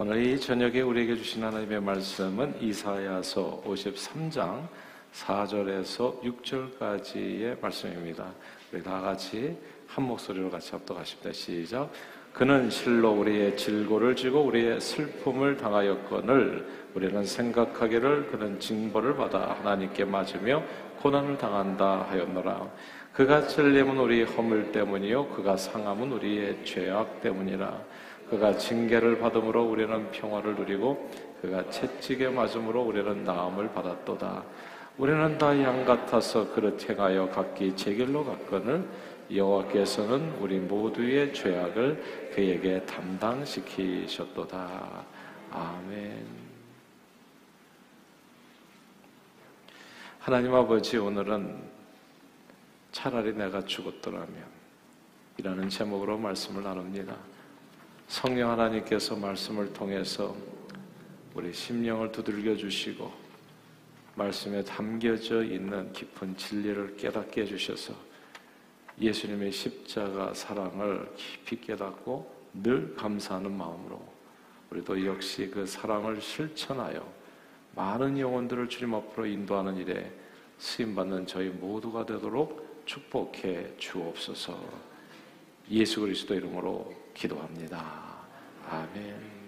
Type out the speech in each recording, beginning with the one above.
오늘 이 저녁에 우리에게 주신 하나님의 말씀은 이사야서 53장 4절에서 6절까지의 말씀입니다. 우리 다 같이 한 목소리로 같이 합독하십니다. 시작. 그는 실로 우리의 질고를 지고 우리의 슬픔을 당하였거늘 우리는 생각하기를 그는 징벌을 받아 하나님께 맞으며 고난을 당한다 하였노라. 그가 찔림은 우리 허물 때문이요 그가 상함은 우리의 죄악 때문이라. 그가 징계를 받음으로 우리는 평화를 누리고 그가 채찍에 맞음으로 우리는 나음을 받았도다. 우리는 다 양 같아서 그릇 행하여 각기 제 길로 갔거늘 여호와께서는 우리 모두의 죄악을 그에게 담당시키셨도다. 아멘. 하나님 아버지 오늘은 차라리 내가 죽었더라면 이라는 제목으로 말씀을 나눕니다. 성령 하나님께서 말씀을 통해서 우리 심령을 두들겨 주시고 말씀에 담겨져 있는 깊은 진리를 깨닫게 해주셔서 예수님의 십자가 사랑을 깊이 깨닫고 늘 감사하는 마음으로 우리도 역시 그 사랑을 실천하여 많은 영혼들을 주님 앞으로 인도하는 일에 쓰임받는 저희 모두가 되도록 축복해 주옵소서 예수 그리스도 이름으로 기도합니다. 아멘.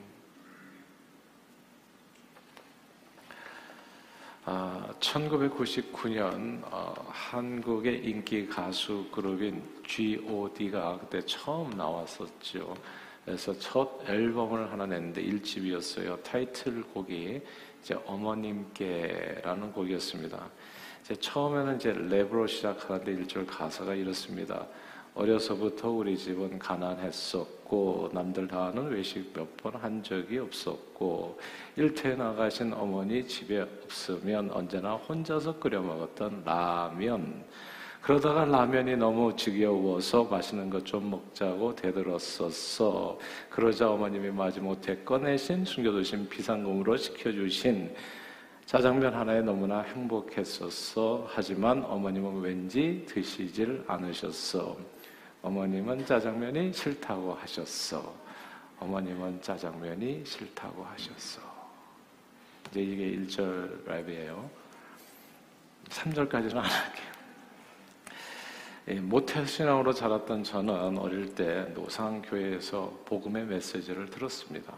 아, 1999년 어, 한국의 인기 가수 그룹인 G.O.D가 그때 처음 나왔었죠. 그래서 첫 앨범을 하나 냈는데 1집이었어요. 타이틀곡이 이제 어머님께라는 곡이었습니다. 이제 처음에는 이제 랩으로 시작하는데 1절 가사가 이렇습니다. 어려서부터 우리 집은 가난했었고 남들 다 하는 외식 몇 번 한 적이 없었고 일터에 나가신 어머니 집에 없으면 언제나 혼자서 끓여 먹었던 라면 그러다가 라면이 너무 지겨워서 맛있는 것 좀 먹자고 되들었었어. 그러자 어머님이 마지못해 꺼내신 숨겨두신 비상금으로 시켜주신 짜장면 하나에 너무나 행복했었어. 하지만 어머님은 왠지 드시질 않으셨어. 어머님은 짜장면이 싫다고 하셨어. 어머님은 짜장면이 싫다고 하셨어. 이제 이게 1절 랩이에요. 3절까지는 안 할게요. 모태신앙으로 자랐던 저는 어릴 때 노상교회에서 복음의 메시지를 들었습니다.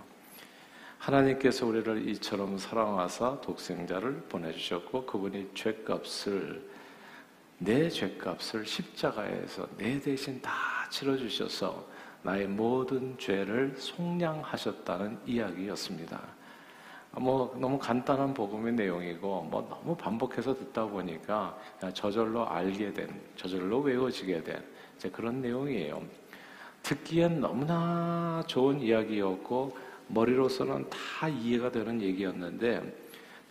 하나님께서 우리를 이처럼 사랑하사 독생자를 보내주셨고 그분이 죄값을 내 죄값을 십자가에서 내 대신 다 치러주셔서 나의 모든 죄를 속량하셨다는 이야기였습니다. 뭐 너무 간단한 복음의 내용이고 뭐 너무 반복해서 듣다 보니까 저절로 알게 된, 저절로 외워지게 된 그런 내용이에요. 듣기엔 너무나 좋은 이야기였고 머리로서는 다 이해가 되는 얘기였는데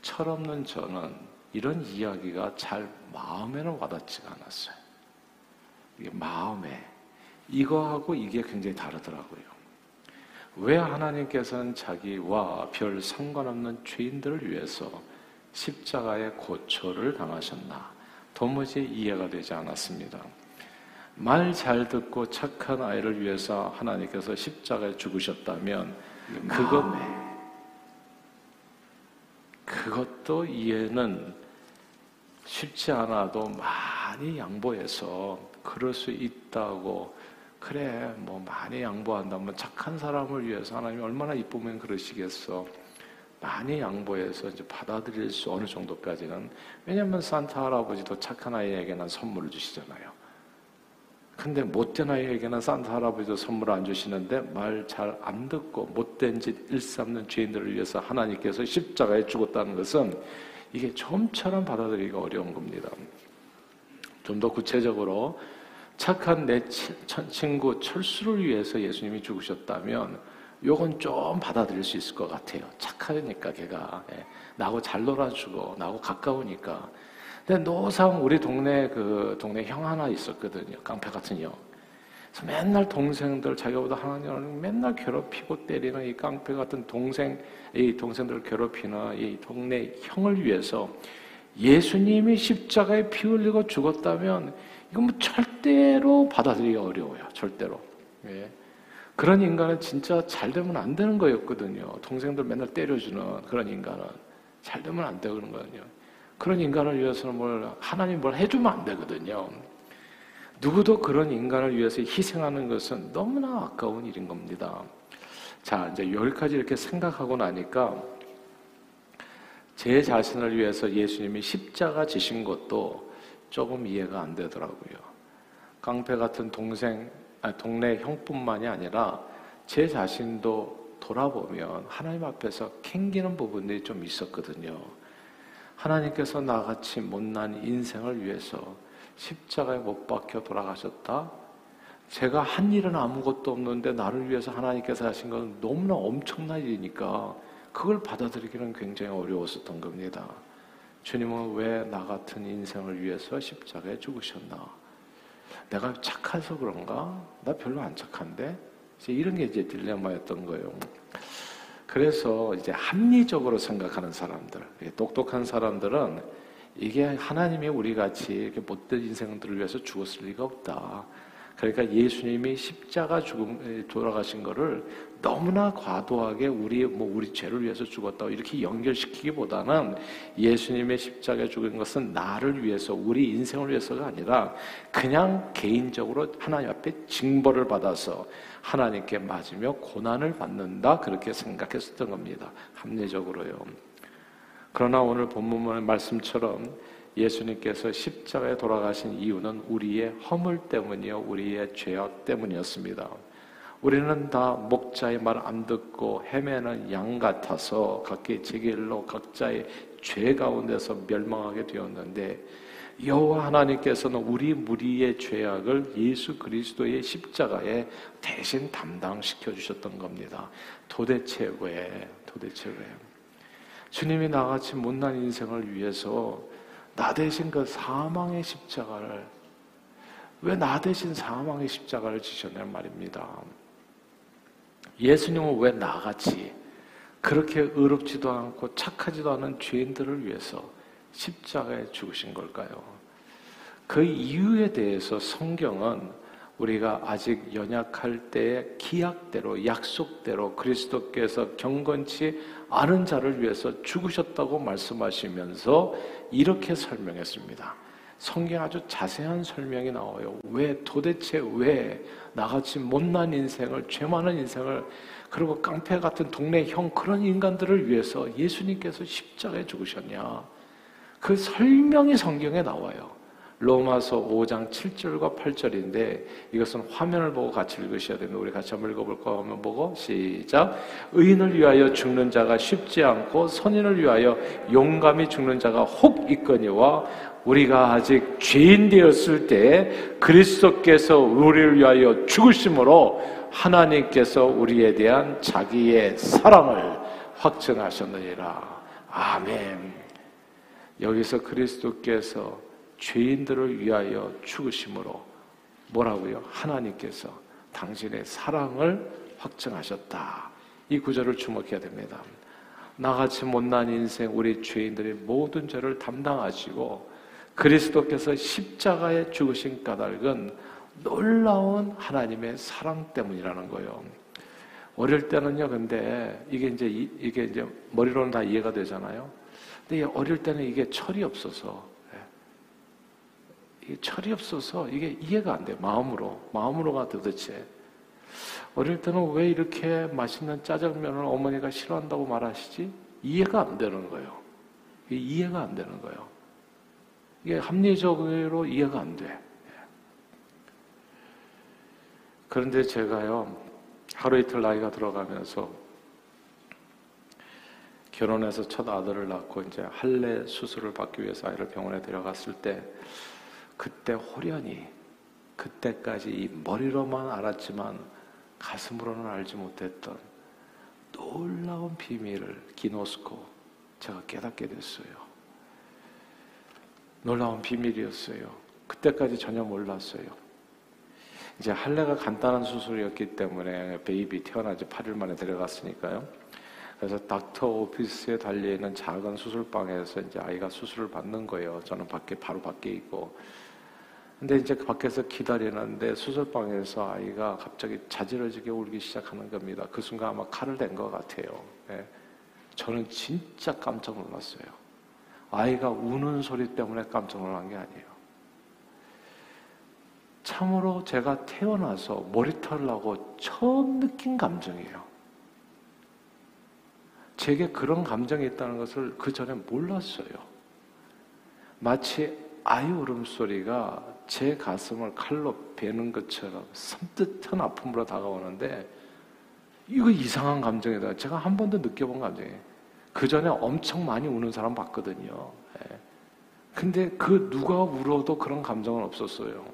철없는 저는 이런 이야기가 잘 마음에는 와닿지가 않았어요. 이게 마음에 이거하고 이게 굉장히 다르더라고요. 왜 하나님께서는 자기와 별 상관없는 죄인들을 위해서 십자가의 고초를 당하셨나? 도무지 이해가 되지 않았습니다. 말 잘 듣고 착한 아이를 위해서 하나님께서 십자가에 죽으셨다면 그것 그것도 이해는 쉽지 않아도 많이 양보해서 그럴 수 있다고. 그래 뭐 많이 양보한다면 착한 사람을 위해서 하나님이 얼마나 이쁘면 그러시겠어. 많이 양보해서 이제 받아들일 수 어느 정도까지는. 왜냐하면 산타 할아버지도 착한 아이에게는 선물을 주시잖아요. 근데 못된 아이에게는 산타 할아버지도 선물 안 주시는데 말 잘 안 듣고 못된 짓 일삼는 죄인들을 위해서 하나님께서 십자가에 죽었다는 것은 이게 좀처럼 받아들이기가 어려운 겁니다. 좀 더 구체적으로 착한 내 친구 철수를 위해서 예수님이 죽으셨다면 요건 좀 받아들일 수 있을 것 같아요. 착하니까 걔가 예. 나하고 잘 놀아주고 나하고 가까우니까. 근데 노상 우리 동네 그 동네 형 하나 있었거든요. 깡패 같은 형. 그래서 맨날 동생들 자기보다 하나님 맨날 괴롭히고 때리는 이 깡패 같은 동생 이 동생들을 괴롭히는 이 동네 형을 위해서 예수님이 십자가에 피 흘리고 죽었다면 이건 뭐 절대로 받아들이기 어려워요. 절대로. 예. 그런 인간은 진짜 잘 되면 안 되는 거였거든요. 동생들 맨날 때려주는 그런 인간은 잘 되면 안 되는 거거든요. 그런 인간을 위해서는 뭘 하나님 뭘 해주면 안 되거든요. 누구도 그런 인간을 위해서 희생하는 것은 너무나 아까운 일인 겁니다. 자, 이제 여기까지 이렇게 생각하고 나니까 제 자신을 위해서 예수님이 십자가 지신 것도 조금 이해가 안 되더라고요. 깡패 같은 동생, 아니, 동네 형뿐만이 아니라 제 자신도 돌아보면 하나님 앞에서 캥기는 부분들이 좀 있었거든요. 하나님께서 나같이 못난 인생을 위해서 십자가에 못 박혀 돌아가셨다? 제가 한 일은 아무것도 없는데 나를 위해서 하나님께서 하신 건 너무나 엄청난 일이니까 그걸 받아들이기는 굉장히 어려웠었던 겁니다. 주님은 왜 나 같은 인생을 위해서 십자가에 죽으셨나? 내가 착해서 그런가? 나 별로 안 착한데? 이제 이런 게 이제 딜레마였던 거예요. 그래서 이제 합리적으로 생각하는 사람들, 똑똑한 사람들은 이게 하나님이 우리 같이 이렇게 못된 인생들을 위해서 죽었을 리가 없다. 그러니까 예수님이 십자가 죽음 돌아가신 거를 너무나 과도하게 우리 뭐 우리 죄를 위해서 죽었다고 이렇게 연결시키기보다는 예수님의 십자가에 죽은 것은 나를 위해서 우리 인생을 위해서가 아니라 그냥 개인적으로 하나님 앞에 징벌을 받아서 하나님께 맞으며 고난을 받는다 그렇게 생각했었던 겁니다. 합리적으로요. 그러나 오늘 본문의 말씀처럼 예수님께서 십자가에 돌아가신 이유는 우리의 허물 때문이요, 우리의 죄악 때문이었습니다. 우리는 다 목자의 말 안 듣고 헤매는 양 같아서 각기 제 길로 각자의 죄 가운데서 멸망하게 되었는데 여호와 하나님께서는 우리 무리의 죄악을 예수 그리스도의 십자가에 대신 담당시켜 주셨던 겁니다. 도대체 왜? 도대체 왜? 주님이 나같이 못난 인생을 위해서 나 대신 그 사망의 십자가를 왜 나 대신 사망의 십자가를 지셨냐 말입니다. 예수님은 왜 나같이 그렇게 의롭지도 않고 착하지도 않은 죄인들을 위해서 십자가에 죽으신 걸까요? 그 이유에 대해서 성경은 우리가 아직 연약할 때의 기약대로 약속대로 그리스도께서 경건치 않은 자를 위해서 죽으셨다고 말씀하시면서 이렇게 설명했습니다. 성경 아주 자세한 설명이 나와요. 왜 도대체 왜 나같이 못난 인생을 죄 많은 인생을 그리고 깡패 같은 동네 형 그런 인간들을 위해서 예수님께서 십자가에 죽으셨냐? 그 설명이 성경에 나와요. 로마서 5장 7절과 8절인데 이것은 화면을 보고 같이 읽으셔야 됩니다. 우리 같이 한번 읽어볼까 하면 보고 시작. 의인을 위하여 죽는 자가 쉽지 않고 선인을 위하여 용감히 죽는 자가 혹 있거니와 우리가 아직 죄인 되었을 때 그리스도께서 우리를 위하여 죽으심으로 하나님께서 우리에 대한 자기의 사랑을 확증하셨느니라. 아멘. 여기서 그리스도께서 죄인들을 위하여 죽으심으로 뭐라고요? 하나님께서 당신의 사랑을 확증하셨다. 이 구절을 주목해야 됩니다. 나같이 못난 인생 우리 죄인들의 모든 죄를 담당하시고 그리스도께서 십자가에 죽으신 까닭은 놀라운 하나님의 사랑 때문이라는 거예요. 어릴 때는요, 근데 이게 이제 이게 이제 머리로는 다 이해가 되잖아요. 근데 어릴 때는 이게 철이 없어서 철이 없어서 이게 이해가 안 돼. 마음으로. 마음으로가 도대체. 어릴 때는 왜 이렇게 맛있는 짜장면을 어머니가 싫어한다고 말하시지? 이해가 안 되는 거예요. 이해가 안 되는 거예요. 이게 합리적으로 이해가 안 돼. 그런데 제가요, 하루 이틀 나이가 들어가면서 결혼해서 첫 아들을 낳고 이제 할례 수술을 받기 위해서 아이를 병원에 데려갔을 때 그때 홀연히 그때까지 이 머리로만 알았지만 가슴으로는 알지 못했던 놀라운 비밀을 γινώσκω 제가 깨닫게 됐어요. 놀라운 비밀이었어요. 그때까지 전혀 몰랐어요. 이제 할례가 간단한 수술이었기 때문에 baby 태어난 지 8일 만에 데려갔으니까요. 그래서 doctor office에 달려있는 작은 수술방에서 이제 아이가 수술을 받는 거예요. 저는 밖에 바로 밖에 있고 근데 이제 밖에서 기다리는데 수술방에서 아이가 갑자기 자지러지게 울기 시작하는 겁니다. 그 순간 아마 칼을 댄 것 같아요. 예. 저는 진짜 깜짝 놀랐어요. 아이가 우는 소리 때문에 깜짝 놀란 게 아니에요. 참으로 제가 태어나서 머리털 나고 처음 느낀 감정이에요. 제게 그런 감정이 있다는 것을 그 전에 몰랐어요. 마치 아이 울음소리가 제 가슴을 칼로 베는 것처럼 섬뜩한 아픔으로 다가오는데 이거 이상한 감정이다. 제가 한 번도 느껴본 감정이에요. 그 전에 엄청 많이 우는 사람 봤거든요. 예. 근데 그 누가 울어도 그런 감정은 없었어요.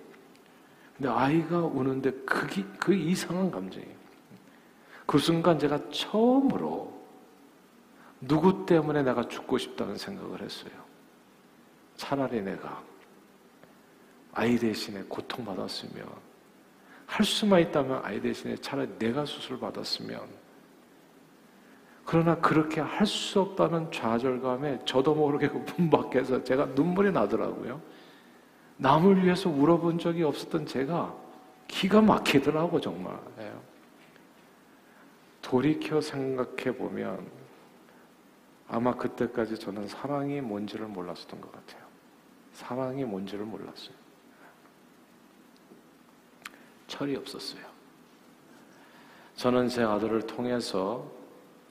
근데 아이가 우는데 그게, 그 이상한 감정이에요. 그 순간 제가 처음으로 누구 때문에 내가 죽고 싶다는 생각을 했어요. 차라리 내가 아이 대신에 고통받았으면 할 수만 있다면 아이 대신에 차라리 내가 수술 받았으면 그러나 그렇게 할 수 없다는 좌절감에 저도 모르게 문 밖에서 제가 눈물이 나더라고요. 남을 위해서 울어본 적이 없었던 제가 기가 막히더라고 정말. 예. 돌이켜 생각해 보면 아마 그때까지 저는 사랑이 뭔지를 몰랐었던 것 같아요. 사랑이 뭔지를 몰랐어요. 철이 없었어요. 저는 제 아들을 통해서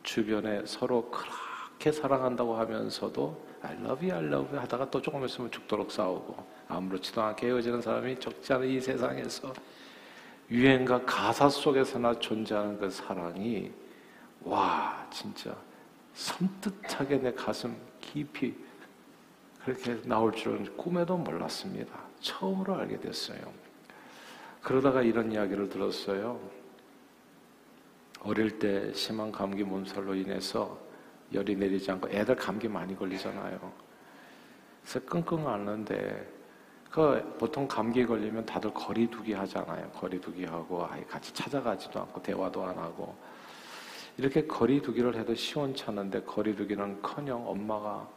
주변에 서로 그렇게 사랑한다고 하면서도 I love you, I love you 하다가 또 조금 있으면 죽도록 싸우고 아무렇지도 않게 헤어지는 사람이 적지 않은 이 세상에서 유행과 가사 속에서나 존재하는 그 사랑이 와 진짜 섬뜩하게 내 가슴 깊이 그렇게 나올 줄은 꿈에도 몰랐습니다. 처음으로 알게 됐어요. 그러다가 이런 이야기를 들었어요. 어릴 때 심한 감기 몸살로 인해서 열이 내리지 않고 애들 감기 많이 걸리잖아요. 그래서 끙끙 앓는데 그 보통 감기 걸리면 다들 거리 두기 하잖아요. 거리 두기 하고 아예 같이 찾아가지도 않고 대화도 안 하고 이렇게 거리 두기를 해도 시원찮은데 거리 두기는커녕 엄마가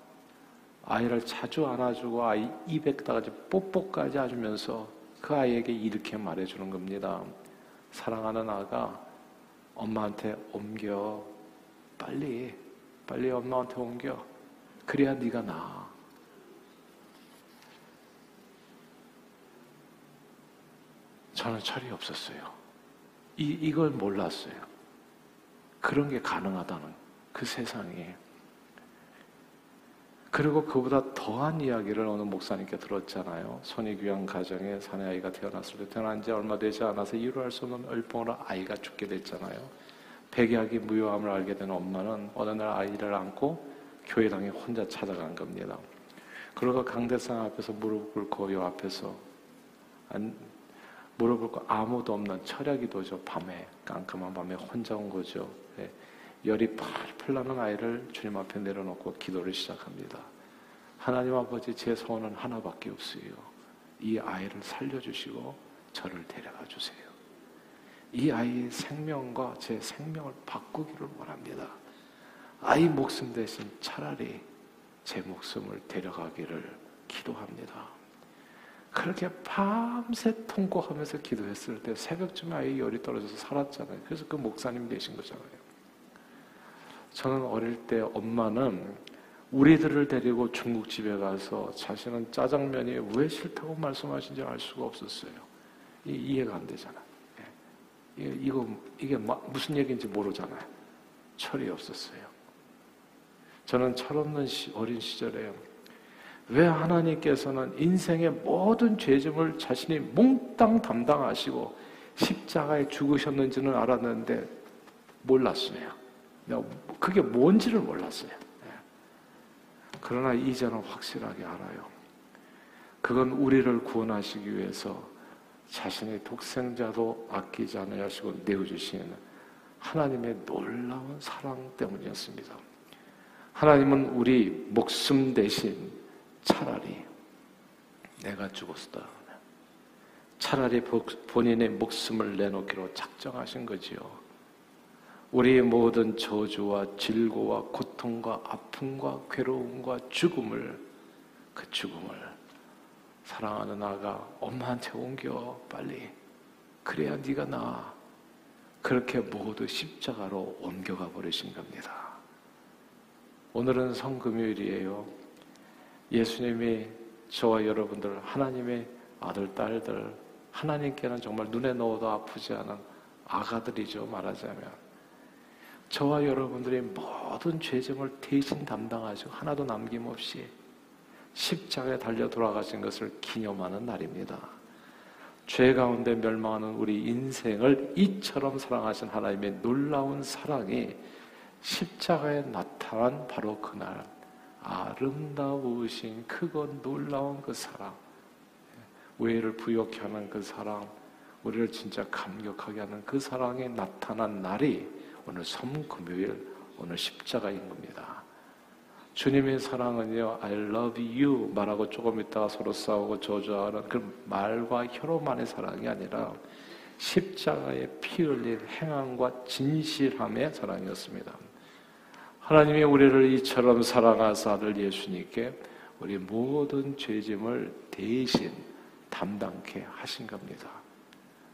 아이를 자주 안아주고 아이 입에다가 뽀뽀까지 해주면서 그 아이에게 이렇게 말해주는 겁니다. 사랑하는 아가 엄마한테 옮겨. 빨리, 빨리 엄마한테 옮겨. 그래야 네가 나아. 저는 철이 없었어요. 이, 이걸 몰랐어요. 그런 게 가능하다는 그 세상에. 그리고 그보다 더한 이야기를 어느 목사님께 들었잖아요. 손익귀한 가정에 사내아이가 태어났을 때 태어난 지 얼마 되지 않아서 이루할 수 없는 얼뽕으로 아이가 죽게 됐잖아요. 백약이 무효함을 알게 된 엄마는 어느 날 아이를 안고 교회당에 혼자 찾아간 겁니다. 그러고 강대상 앞에서 무릎 꿇고 요 앞에서 무릎 꿇고 아무도 없는 철야기 도죠. 밤에 깜깜한 밤에 혼자 온 거죠. 예. 열이 팔팔 나는 아이를 주님 앞에 내려놓고 기도를 시작합니다. 하나님 아버지 제 소원은 하나밖에 없어요. 이 아이를 살려주시고 저를 데려가 주세요. 이 아이의 생명과 제 생명을 바꾸기를 원합니다. 아이 목숨 대신 차라리 제 목숨을 데려가기를 기도합니다. 그렇게 밤새 통곡하면서 기도했을 때 새벽쯤에 아이 열이 떨어져서 살았잖아요. 그래서 그 목사님 되신 거잖아요. 저는 어릴 때 엄마는 우리들을 데리고 중국집에 가서 자신은 짜장면이 왜 싫다고 말씀하신지 알 수가 없었어요. 이, 이해가 안 되잖아. 예. 이거, 이게 무슨 얘기인지 모르잖아요. 철이 없었어요. 저는 철없는 시, 어린 시절에 왜 하나님께서는 인생의 모든 죄짐을 자신이 몽땅 담당하시고 십자가에 죽으셨는지는 알았는데 몰랐어요. 그게 뭔지를 몰랐어요. 예. 그러나 이제는 확실하게 알아요. 그건 우리를 구원하시기 위해서 자신의 독생자도 아끼지 않으시고 내어주신 하나님의 놀라운 사랑 때문이었습니다. 하나님은 우리 목숨 대신 차라리 내가 죽었다. 차라리 본인의 목숨을 내놓기로 작정하신 거지요. 우리의 모든 저주와 질고와 고통과 아픔과 괴로움과 죽음을 그 죽음을 사랑하는 아가 엄마한테 옮겨 빨리 그래야 네가 나 그렇게 모두 십자가로 옮겨가 버리신 겁니다. 오늘은 성금요일이에요. 예수님이 저와 여러분들 하나님의 아들 딸들 하나님께는 정말 눈에 넣어도 아프지 않은 아가들이죠 말하자면 저와 여러분들의 모든 죄짐을 대신 담당하시고 하나도 남김없이 십자가에 달려 돌아가신 것을 기념하는 날입니다. 죄 가운데 멸망하는 우리 인생을 이처럼 사랑하신 하나님의 놀라운 사랑이 십자가에 나타난 바로 그날 아름다우신 크고 놀라운 그 사랑 우애를 부욕케 하는 그 사랑 우리를 진짜 감격하게 하는 그 사랑이 나타난 날이 오늘 섬금요일 오늘 십자가인 겁니다. 주님의 사랑은요, I love you 말하고 조금 있다가 서로 싸우고 저주하는 그 말과 혀로만의 사랑이 아니라 십자가에 피 흘린 행함과 진실함의 사랑이었습니다. 하나님이 우리를 이처럼 사랑하사 아들 예수님께 우리 모든 죄짐을 대신 담당케 하신 겁니다.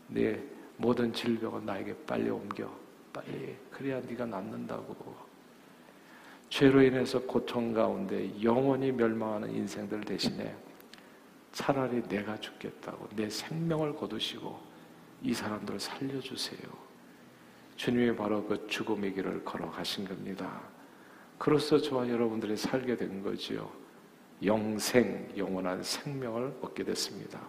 내 모든 질병은 나에게 빨리 옮겨. 빨리. 그래야 네가 낫는다고. 죄로 인해서 고통 가운데 영원히 멸망하는 인생들 대신에 차라리 내가 죽겠다고 내 생명을 거두시고 이 사람들을 살려주세요. 주님이 바로 그 죽음의 길을 걸어가신 겁니다. 그로써 저와 여러분들이 살게 된 거지요. 영생, 영원한 생명을 얻게 됐습니다.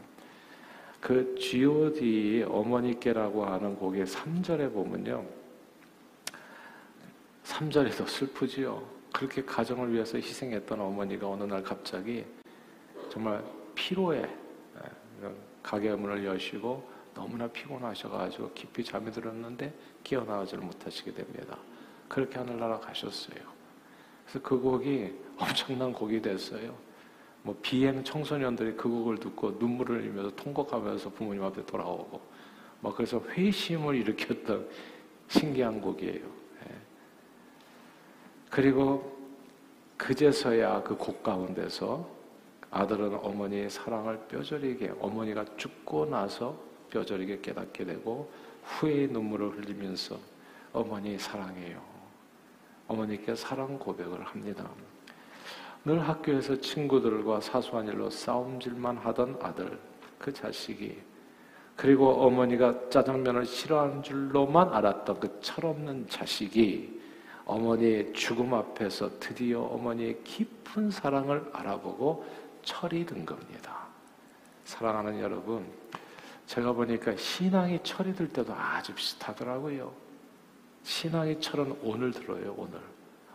그 G.O.D 어머니께라고 하는 곡의 3절에 보면요. 3절이 더 슬프지요. 그렇게 가정을 위해서 희생했던 어머니가 어느 날 갑자기 정말 피로에 예, 가게 문을 여시고 너무나 피곤하셔가지고 깊이 잠이 들었는데 깨어나지를 못하시게 됩니다. 그렇게 하늘나라 가셨어요. 그래서 그 곡이 엄청난 곡이 됐어요. 뭐 비행 청소년들이 그 곡을 듣고 눈물을 흘리면서 통곡하면서 부모님 앞에 돌아오고 막 그래서 회심을 일으켰던 신기한 곡이에요. 예. 그리고 그제서야 그 곡 가운데서 아들은 어머니의 사랑을 뼈저리게 어머니가 죽고 나서 뼈저리게 깨닫게 되고 후회의 눈물을 흘리면서 어머니 사랑해요. 어머니께 사랑 고백을 합니다. 늘 학교에서 친구들과 사소한 일로 싸움질만 하던 아들, 그 자식이 그리고 어머니가 짜장면을 싫어하는 줄로만 알았던 그 철없는 자식이 어머니의 죽음 앞에서 드디어 어머니의 깊은 사랑을 알아보고 철이 든 겁니다. 사랑하는 여러분, 제가 보니까 신앙이 철이 들 때도 아주 비슷하더라고요. 신앙이 철은 오늘 들어요, 오늘.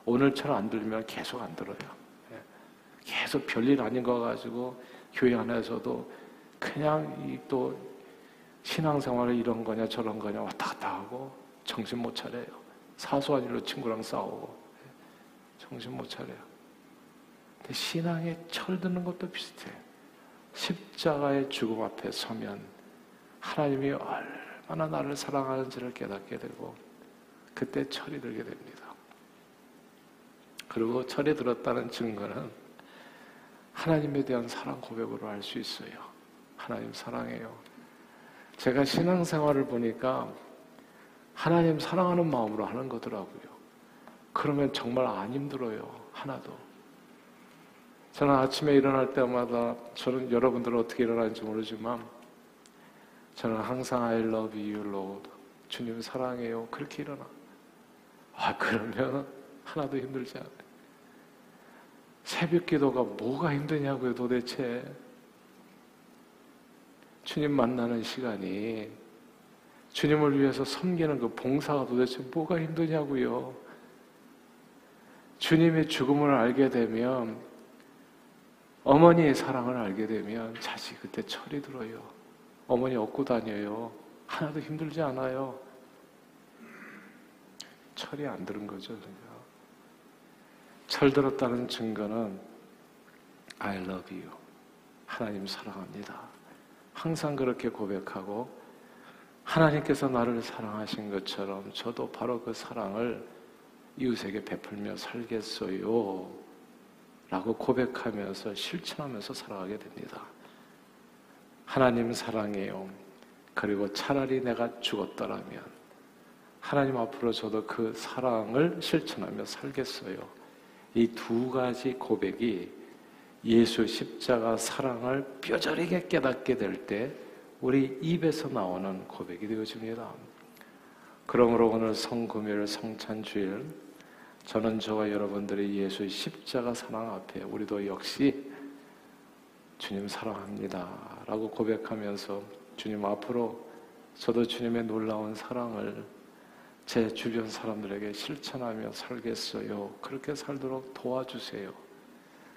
오늘 철 안 들면 계속 안 들어요. 계속 별일 아닌 거 가지고 교회 안에서도 그냥 이또 신앙생활을 이런 거냐 저런 거냐 왔다 갔다 하고 정신 못 차려요. 사소한 일로 친구랑 싸우고 정신 못 차려요. 근데 신앙에 철드는 것도 비슷해. 십자가의 죽음 앞에 서면 하나님이 얼마나 나를 사랑하는지를 깨닫게 되고 그때 철이 들게 됩니다. 그리고 철이 들었다는 증거는 하나님에 대한 사랑 고백으로 알 수 있어요. 하나님 사랑해요. 제가 신앙생활을 보니까 하나님 사랑하는 마음으로 하는 거더라고요. 그러면 정말 안 힘들어요. 하나도. 저는 아침에 일어날 때마다 저는 여러분들은 어떻게 일어나는지 모르지만 저는 항상 I love you, Lord. 주님 사랑해요. 그렇게 일어나. 아, 그러면 하나도 힘들지 않아요. 새벽 기도가 뭐가 힘드냐고요, 도대체. 주님 만나는 시간이 주님을 위해서 섬기는 그 봉사가 도대체 뭐가 힘드냐고요. 주님의 죽음을 알게 되면 어머니의 사랑을 알게 되면 자식 그때 철이 들어요. 어머니 업고 다녀요. 하나도 힘들지 않아요. 철이 안 들은 거죠. 그러니까. 철들었다는 증거는 I love you. 하나님 사랑합니다. 항상 그렇게 고백하고 하나님께서 나를 사랑하신 것처럼 저도 바로 그 사랑을 이웃에게 베풀며 살겠어요. 라고 고백하면서 실천하면서 살아가게 됩니다. 하나님 사랑해요. 그리고 차라리 내가 죽었더라면 하나님 앞으로 저도 그 사랑을 실천하며 살겠어요. 이 두 가지 고백이 예수 십자가 사랑을 뼈저리게 깨닫게 될때 우리 입에서 나오는 고백이 되어집니다. 그러므로 오늘 성금요일 성찬주일 저는 저와 여러분들이 예수의 십자가 사랑 앞에 우리도 역시 주님 사랑합니다 라고 고백하면서 주님 앞으로 저도 주님의 놀라운 사랑을 제 주변 사람들에게 실천하며 살겠어요. 그렇게 살도록 도와주세요.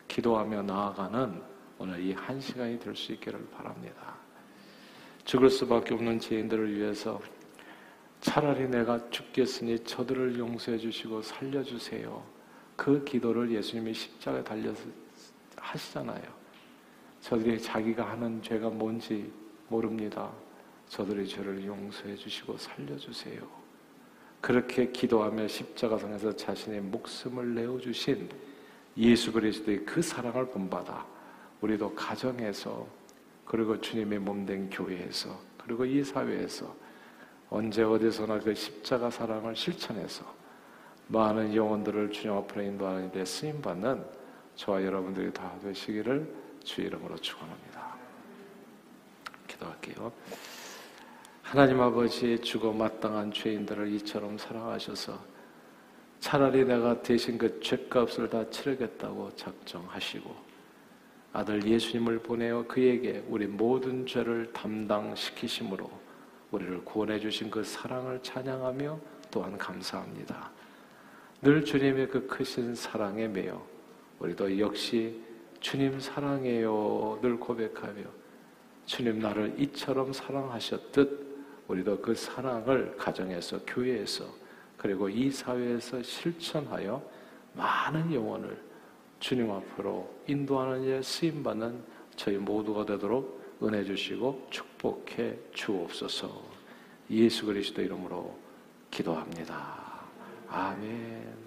기도하며 나아가는 오늘 이 한 시간이 될 수 있기를 바랍니다. 죽을 수밖에 없는 죄인들을 위해서 차라리 내가 죽겠으니 저들을 용서해 주시고 살려 주세요. 그 기도를 예수님이 십자가에 달려서 하시잖아요. 저들이 자기가 하는 죄가 뭔지 모릅니다. 저들의 죄를 용서해 주시고 살려 주세요. 그렇게 기도하며 십자가상에서 자신의 목숨을 내어 주신 예수 그리스도의 그 사랑을 본받아 우리도 가정에서 그리고 주님의 몸된 교회에서 그리고 이 사회에서 언제 어디서나 그 십자가 사랑을 실천해서 많은 영혼들을 주님 앞으로 인도하는 데 쓰임 받는 저와 여러분들이 다 되시기를 주 이름으로 축원합니다. 기도할게요. 하나님 아버지 죽어 마땅한 죄인들을 이처럼 사랑하셔서 차라리 내가 대신 그 죄값을 다 치르겠다고 작정하시고 아들 예수님을 보내어 그에게 우리 모든 죄를 담당시키심으로 우리를 구원해 주신 그 사랑을 찬양하며 또한 감사합니다. 늘 주님의 그 크신 사랑에 매여 우리도 역시 주님 사랑해요 늘 고백하며 주님 나를 이처럼 사랑하셨듯 우리도 그 사랑을 가정에서 교회에서 그리고 이 사회에서 실천하여 많은 영혼을 주님 앞으로 인도하는 일에 쓰임 받는 저희 모두가 되도록 은혜 주시고 축복해 주옵소서. 예수 그리스도 이름으로 기도합니다. 아멘.